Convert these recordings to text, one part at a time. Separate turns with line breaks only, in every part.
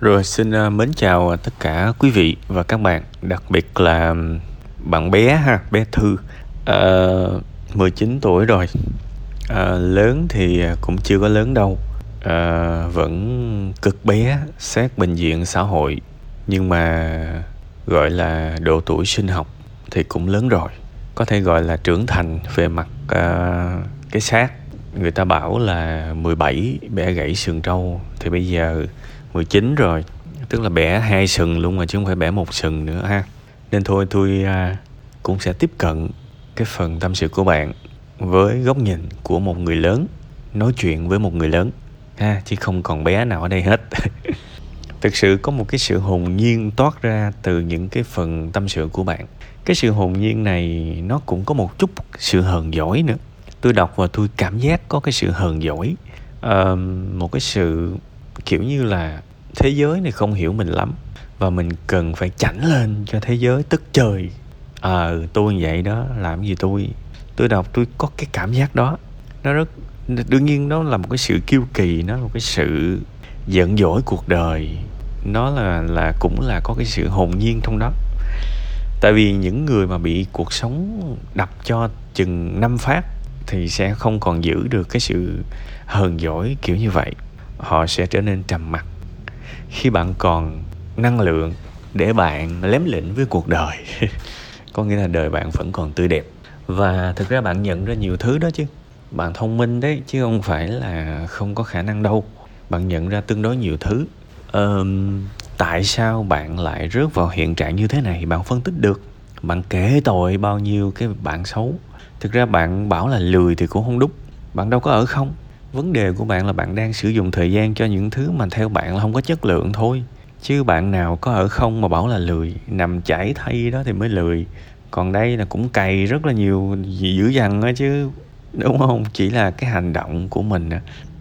Rồi xin ờ, mến chào tất cả quý vị và các bạn, đặc biệt là bạn bé ha, bé Thư. Ờ, à, 19 tuổi rồi. À, lớn thì cũng chưa có lớn đâu. À, vẫn cực bé xét bệnh diện xã hội nhưng mà gọi là độ tuổi sinh học thì cũng lớn rồi có thể gọi là trưởng thành về mặt à, cái xác người ta bảo là 17 bé gãy sườn trâu thì bây giờ 19 rồi. Tức là bẻ hai sừng luôn mà chứ không phải bẻ một sừng nữa ha. Nên thôi tôi à, cũng sẽ tiếp cận cái phần tâm sự của bạn với góc nhìn của một người lớn nói chuyện với một người lớn ha chứ không còn bé nào ở đây hết. Thực sự có một cái sự hồn nhiên toát ra từ những cái phần tâm sự của bạn. Cái sự hồn nhiên này nó cũng có một chút sự hờn giỏi nữa. Tôi đọc và tôi cảm giác có cái sự hờn giỏi uh, ờ, một cái sự kiểu như là thế giới này không hiểu mình lắm. Và mình cần phải chảnh lên cho thế giới tức trời. Ờ à, tôi như vậy đó làm gì tôi? Tôi đọc tôi có cái cảm giác đó. Nó rất đương nhiên nó là một cái sự kiêu kỳ nó là một cái sự giận dỗi cuộc đời. Nó là là cũng là có cái sự hồn nhiên trong đó. Tại vì những người mà bị cuộc sống đập cho chừng năm phát thì sẽ không còn giữ được cái sự hờn dỗi kiểu như vậy. Họ sẽ trở nên trầm mặc khi bạn còn năng lượng để bạn lém lĩnh với cuộc đời. Có nghĩa là đời bạn vẫn còn tươi đẹp. Và thực ra bạn nhận ra nhiều thứ đó chứ. Bạn thông minh đấy chứ không phải là không có khả năng đâu. Bạn nhận ra tương đối nhiều thứ. Ờ, tại sao bạn lại rớt vào hiện trạng như thế này? Bạn phân tích được. Bạn kể tội bao nhiêu cái bạn xấu. Thực ra bạn bảo là lười thì cũng không đúng. Bạn đâu có ở không vấn đề của bạn là bạn đang sử dụng thời gian cho những thứ mà theo bạn là không có chất lượng thôi. Chứ bạn nào có ở không mà bảo là lười nằm chảy thay đó thì mới lười. Còn đây là cũng cày rất là nhiều dữ dằn á chứ đúng không? Chỉ là cái hành động của mình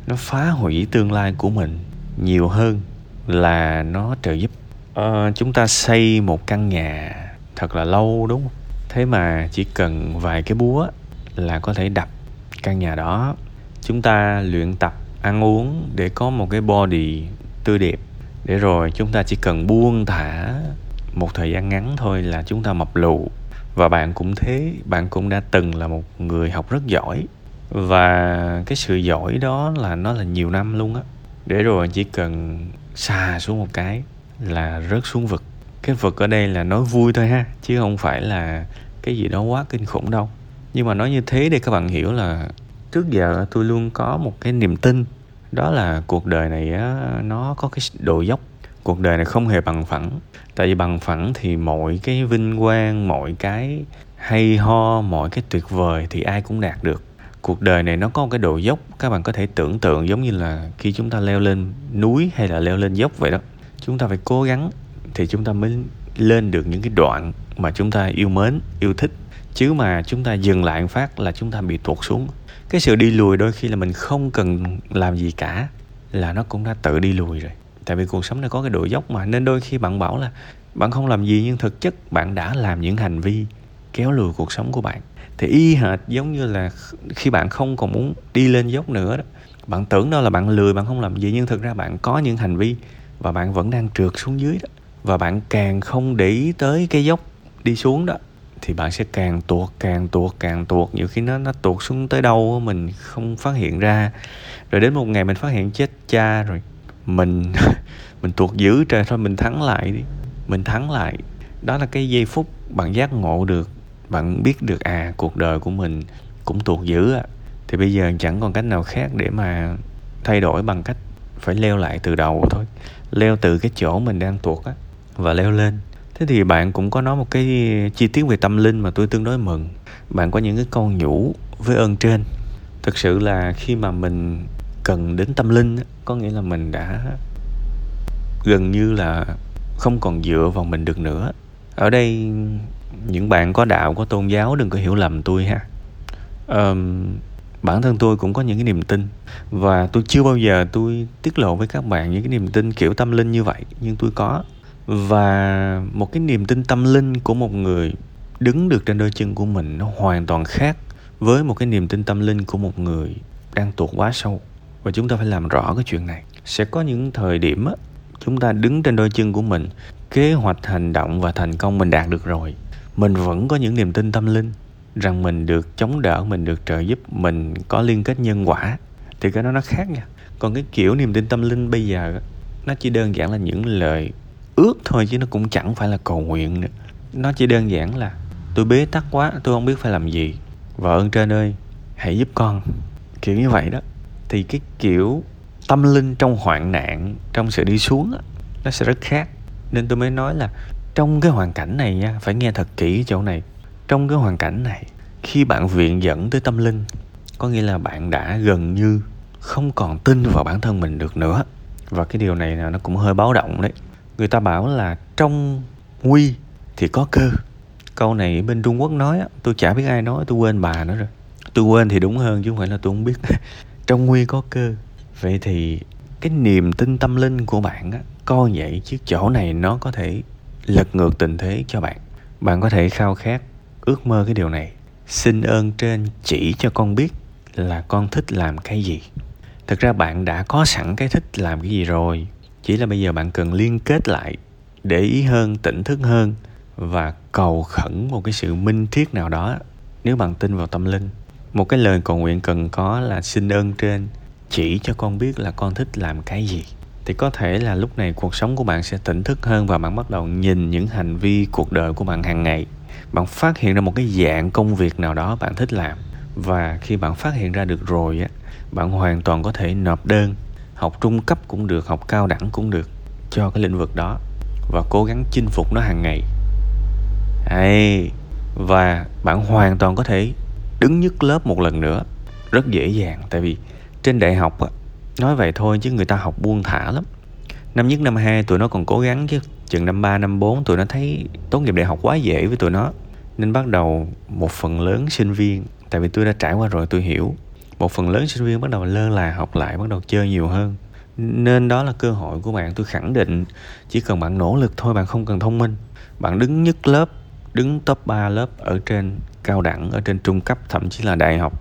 nó phá hủy tương lai của mình nhiều hơn là nó trợ giúp. À, chúng ta xây một căn nhà thật là lâu đúng không? Thế mà chỉ cần vài cái búa là có thể đập căn nhà đó chúng ta luyện tập, ăn uống để có một cái body tươi đẹp. Để rồi chúng ta chỉ cần buông thả một thời gian ngắn thôi là chúng ta mập lù. Và bạn cũng thế, bạn cũng đã từng là một người học rất giỏi. Và cái sự giỏi đó là nó là nhiều năm luôn á. Để rồi chỉ cần xà xuống một cái là rớt xuống vực. Cái vực ở đây là nói vui thôi ha, chứ không phải là cái gì đó quá kinh khủng đâu. Nhưng mà nói như thế để các bạn hiểu là trước giờ tôi luôn có một cái niềm tin. Đó là cuộc đời này nó có cái độ dốc. Cuộc đời này không hề bằng phẳng. Tại vì bằng phẳng thì mọi cái vinh quang, mọi cái hay ho, mọi cái tuyệt vời thì ai cũng đạt được. Cuộc đời này nó có một cái độ dốc. Các bạn có thể tưởng tượng giống như là khi chúng ta leo lên núi hay là leo lên dốc vậy đó. Chúng ta phải cố gắng thì chúng ta mới lên được những cái đoạn mà chúng ta yêu mến, yêu thích chứ mà chúng ta dừng lại một phát là chúng ta bị tuột xuống. Cái sự đi lùi đôi khi là mình không cần làm gì cả, là nó cũng đã tự đi lùi rồi. Tại vì cuộc sống nó có cái độ dốc mà, nên đôi khi bạn bảo là, bạn không làm gì nhưng thực chất bạn đã làm những hành vi kéo lùi cuộc sống của bạn. Thì y hệt giống như là khi bạn không còn muốn đi lên dốc nữa đó, bạn tưởng đó là bạn lười, bạn không làm gì, nhưng thực ra bạn có những hành vi và bạn vẫn đang trượt xuống dưới đó. Và bạn càng không để ý tới cái dốc đi xuống đó thì bạn sẽ càng tuột càng tuột càng tuột. Nhiều khi nó nó tuột xuống tới đâu mình không phát hiện ra. Rồi đến một ngày mình phát hiện chết cha rồi, mình mình tuột dữ trời thôi, mình thắng lại đi. Mình thắng lại. Đó là cái giây phút bạn giác ngộ được, bạn biết được à cuộc đời của mình cũng tuột dữ à thì bây giờ chẳng còn cách nào khác để mà thay đổi bằng cách phải leo lại từ đầu thôi. Leo từ cái chỗ mình đang tuột á và leo lên thế thì bạn cũng có nói một cái chi tiết về tâm linh mà tôi tương đối mừng. Bạn có những cái câu nhủ với ơn trên. Thực sự là khi mà mình cần đến tâm linh có nghĩa là mình đã gần như là không còn dựa vào mình được nữa. Ở đây những bạn có đạo có tôn giáo đừng có hiểu lầm tôi ha. Um, bản thân tôi cũng có những cái niềm tin và tôi chưa bao giờ tôi tiết lộ với các bạn những cái niềm tin kiểu tâm linh như vậy nhưng tôi có và một cái niềm tin tâm linh của một người đứng được trên đôi chân của mình nó hoàn toàn khác với một cái niềm tin tâm linh của một người đang tuột quá sâu. Và chúng ta phải làm rõ cái chuyện này. Sẽ có những thời điểm á, chúng ta đứng trên đôi chân của mình kế hoạch hành động và thành công mình đạt được rồi. Mình vẫn có những niềm tin tâm linh rằng mình được chống đỡ mình được trợ giúp mình có liên kết nhân quả. Thì cái đó nó khác nha. Còn cái kiểu niềm tin tâm linh bây giờ nó chỉ đơn giản là những lời ước thôi chứ nó cũng chẳng phải là cầu nguyện nữa. Nó chỉ đơn giản là tôi bế tắc quá tôi không biết phải làm gì. Vợ ơn trên ơi hãy giúp con. Kiểu như vậy đó. Thì cái kiểu tâm linh trong hoạn nạn trong sự đi xuống đó, nó sẽ rất khác. Nên tôi mới nói là trong cái hoàn cảnh này nha phải nghe thật kỹ chỗ này. Trong cái hoàn cảnh này khi bạn viện dẫn tới tâm linh có nghĩa là bạn đã gần như không còn tin vào bản thân mình được nữa. Và cái điều này là nó cũng hơi báo động đấy người ta bảo là trong nguy thì có cơ. Câu này bên trung quốc nói tôi chả biết ai nói, tôi quên bà nữa rồi. Tôi quên thì đúng hơn chứ không phải là tôi không biết. Trong nguy có cơ. Vậy thì cái niềm tin tâm linh của bạn á coi vậy chứ chỗ này nó có thể lật ngược tình thế cho bạn. Bạn có thể khao khát, ước mơ cái điều này. Xin ơn trên chỉ cho con biết là con thích làm cái gì. Thực ra bạn đã có sẵn cái thích làm cái gì rồi chỉ là bây giờ bạn cần liên kết lại, để ý hơn, tỉnh thức hơn và cầu khẩn một cái sự minh triết nào đó nếu bạn tin vào tâm linh. Một cái lời cầu nguyện cần có là xin ơn trên, chỉ cho con biết là con thích làm cái gì. Thì có thể là lúc này cuộc sống của bạn sẽ tỉnh thức hơn và bạn bắt đầu nhìn những hành vi cuộc đời của bạn hàng ngày. Bạn phát hiện ra một cái dạng công việc nào đó bạn thích làm và khi bạn phát hiện ra được rồi á, bạn hoàn toàn có thể nộp đơn học trung cấp cũng được học cao đẳng cũng được. Cho cái lĩnh vực đó. Và cố gắng chinh phục nó hàng ngày. Ê, và bạn hoàn toàn có thể đứng nhất lớp một lần nữa. Rất dễ dàng tại vì trên đại học nói vậy thôi chứ người ta học buông thả lắm. Năm nhất năm hai tụi nó còn cố gắng chứ. Chừng năm ba năm bốn tụi nó thấy tốt nghiệp đại học quá dễ với tụi nó. Nên bắt đầu một phần lớn sinh viên tại vì tôi đã trải qua rồi tôi hiểu một phần lớn sinh viên bắt đầu lơ là học lại, bắt đầu chơi nhiều hơn. Nên đó là cơ hội của bạn. Tôi khẳng định chỉ cần bạn nỗ lực thôi, bạn không cần thông minh. Bạn đứng nhất lớp, đứng top 3 lớp ở trên cao đẳng, ở trên trung cấp, thậm chí là đại học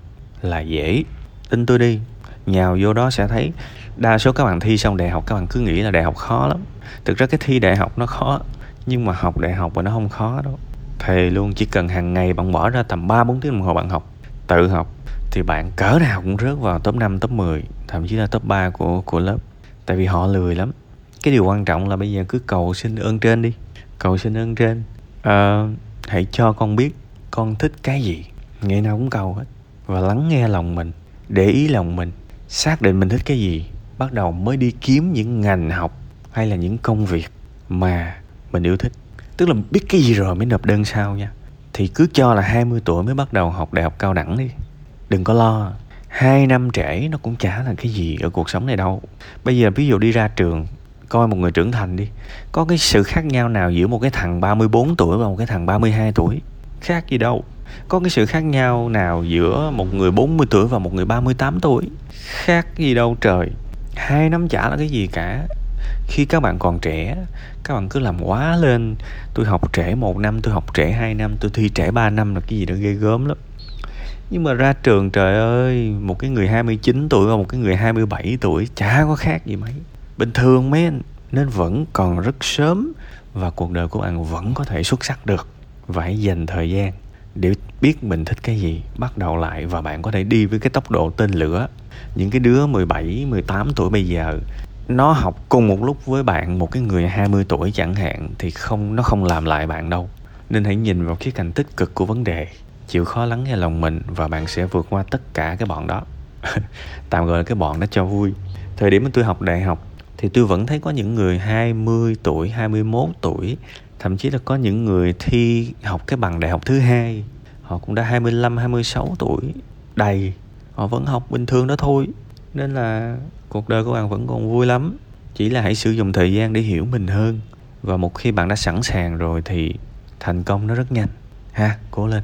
là dễ. Tin tôi đi, nhào vô đó sẽ thấy đa số các bạn thi xong đại học, các bạn cứ nghĩ là đại học khó lắm. Thực ra cái thi đại học nó khó, nhưng mà học đại học mà nó không khó đâu. Thề luôn, chỉ cần hàng ngày bạn bỏ ra tầm 3 4 tiếng đồng hồ bạn học, tự học thì bạn cỡ nào cũng rớt vào top 5, top 10 thậm chí là top 3 của của lớp. Tại vì họ lười lắm. Cái điều quan trọng là bây giờ cứ cầu xin ơn trên đi. Cầu xin ơn trên. À, hãy cho con biết con thích cái gì. Ngày nào cũng cầu hết. Và lắng nghe lòng mình. Để ý lòng mình. Xác định mình thích cái gì. Bắt đầu mới đi kiếm những ngành học hay là những công việc mà mình yêu thích. Tức là biết cái gì rồi mới nộp đơn sau nha. Thì cứ cho là 20 tuổi mới bắt đầu học đại học cao đẳng đi đừng có lo. Hai năm trễ, nó cũng chả là cái gì ở cuộc sống này đâu. Bây giờ ví dụ đi ra trường, coi một người trưởng thành đi. Có cái sự khác nhau nào giữa một cái thằng 34 tuổi và một cái thằng 32 tuổi? Khác gì đâu. Có cái sự khác nhau nào giữa một người 40 tuổi và một người 38 tuổi? Khác gì đâu trời. Hai năm chả là cái gì cả. Khi các bạn còn trẻ, các bạn cứ làm quá lên. Tôi học trễ một năm, tôi học trễ hai năm, tôi thi trễ ba năm là cái gì đó ghê gớm lắm nhưng mà ra trường trời ơi một cái người 29 tuổi và một cái người 27 tuổi chả có khác gì mấy. Bình thường mấy anh nên vẫn còn rất sớm và cuộc đời của bạn vẫn có thể xuất sắc được. Phải dành thời gian để biết mình thích cái gì bắt đầu lại và bạn có thể đi với cái tốc độ tên lửa. Những cái đứa 17, 18 tuổi bây giờ nó học cùng một lúc với bạn một cái người 20 tuổi chẳng hạn thì không nó không làm lại bạn đâu. Nên hãy nhìn vào khía cạnh tích cực của vấn đề chịu khó lắng nghe lòng mình và bạn sẽ vượt qua tất cả cái bọn đó. Tạm gọi là cái bọn đó cho vui. Thời điểm mà tôi học đại học thì tôi vẫn thấy có những người 20 tuổi, 21 tuổi thậm chí là có những người thi học cái bằng đại học thứ hai. Họ cũng đã 25, 26 tuổi. Đầy họ vẫn học bình thường đó thôi. Nên là cuộc đời của bạn vẫn còn vui lắm. Chỉ là hãy sử dụng thời gian để hiểu mình hơn. Và một khi bạn đã sẵn sàng rồi thì thành công nó rất nhanh. Ha cố lên.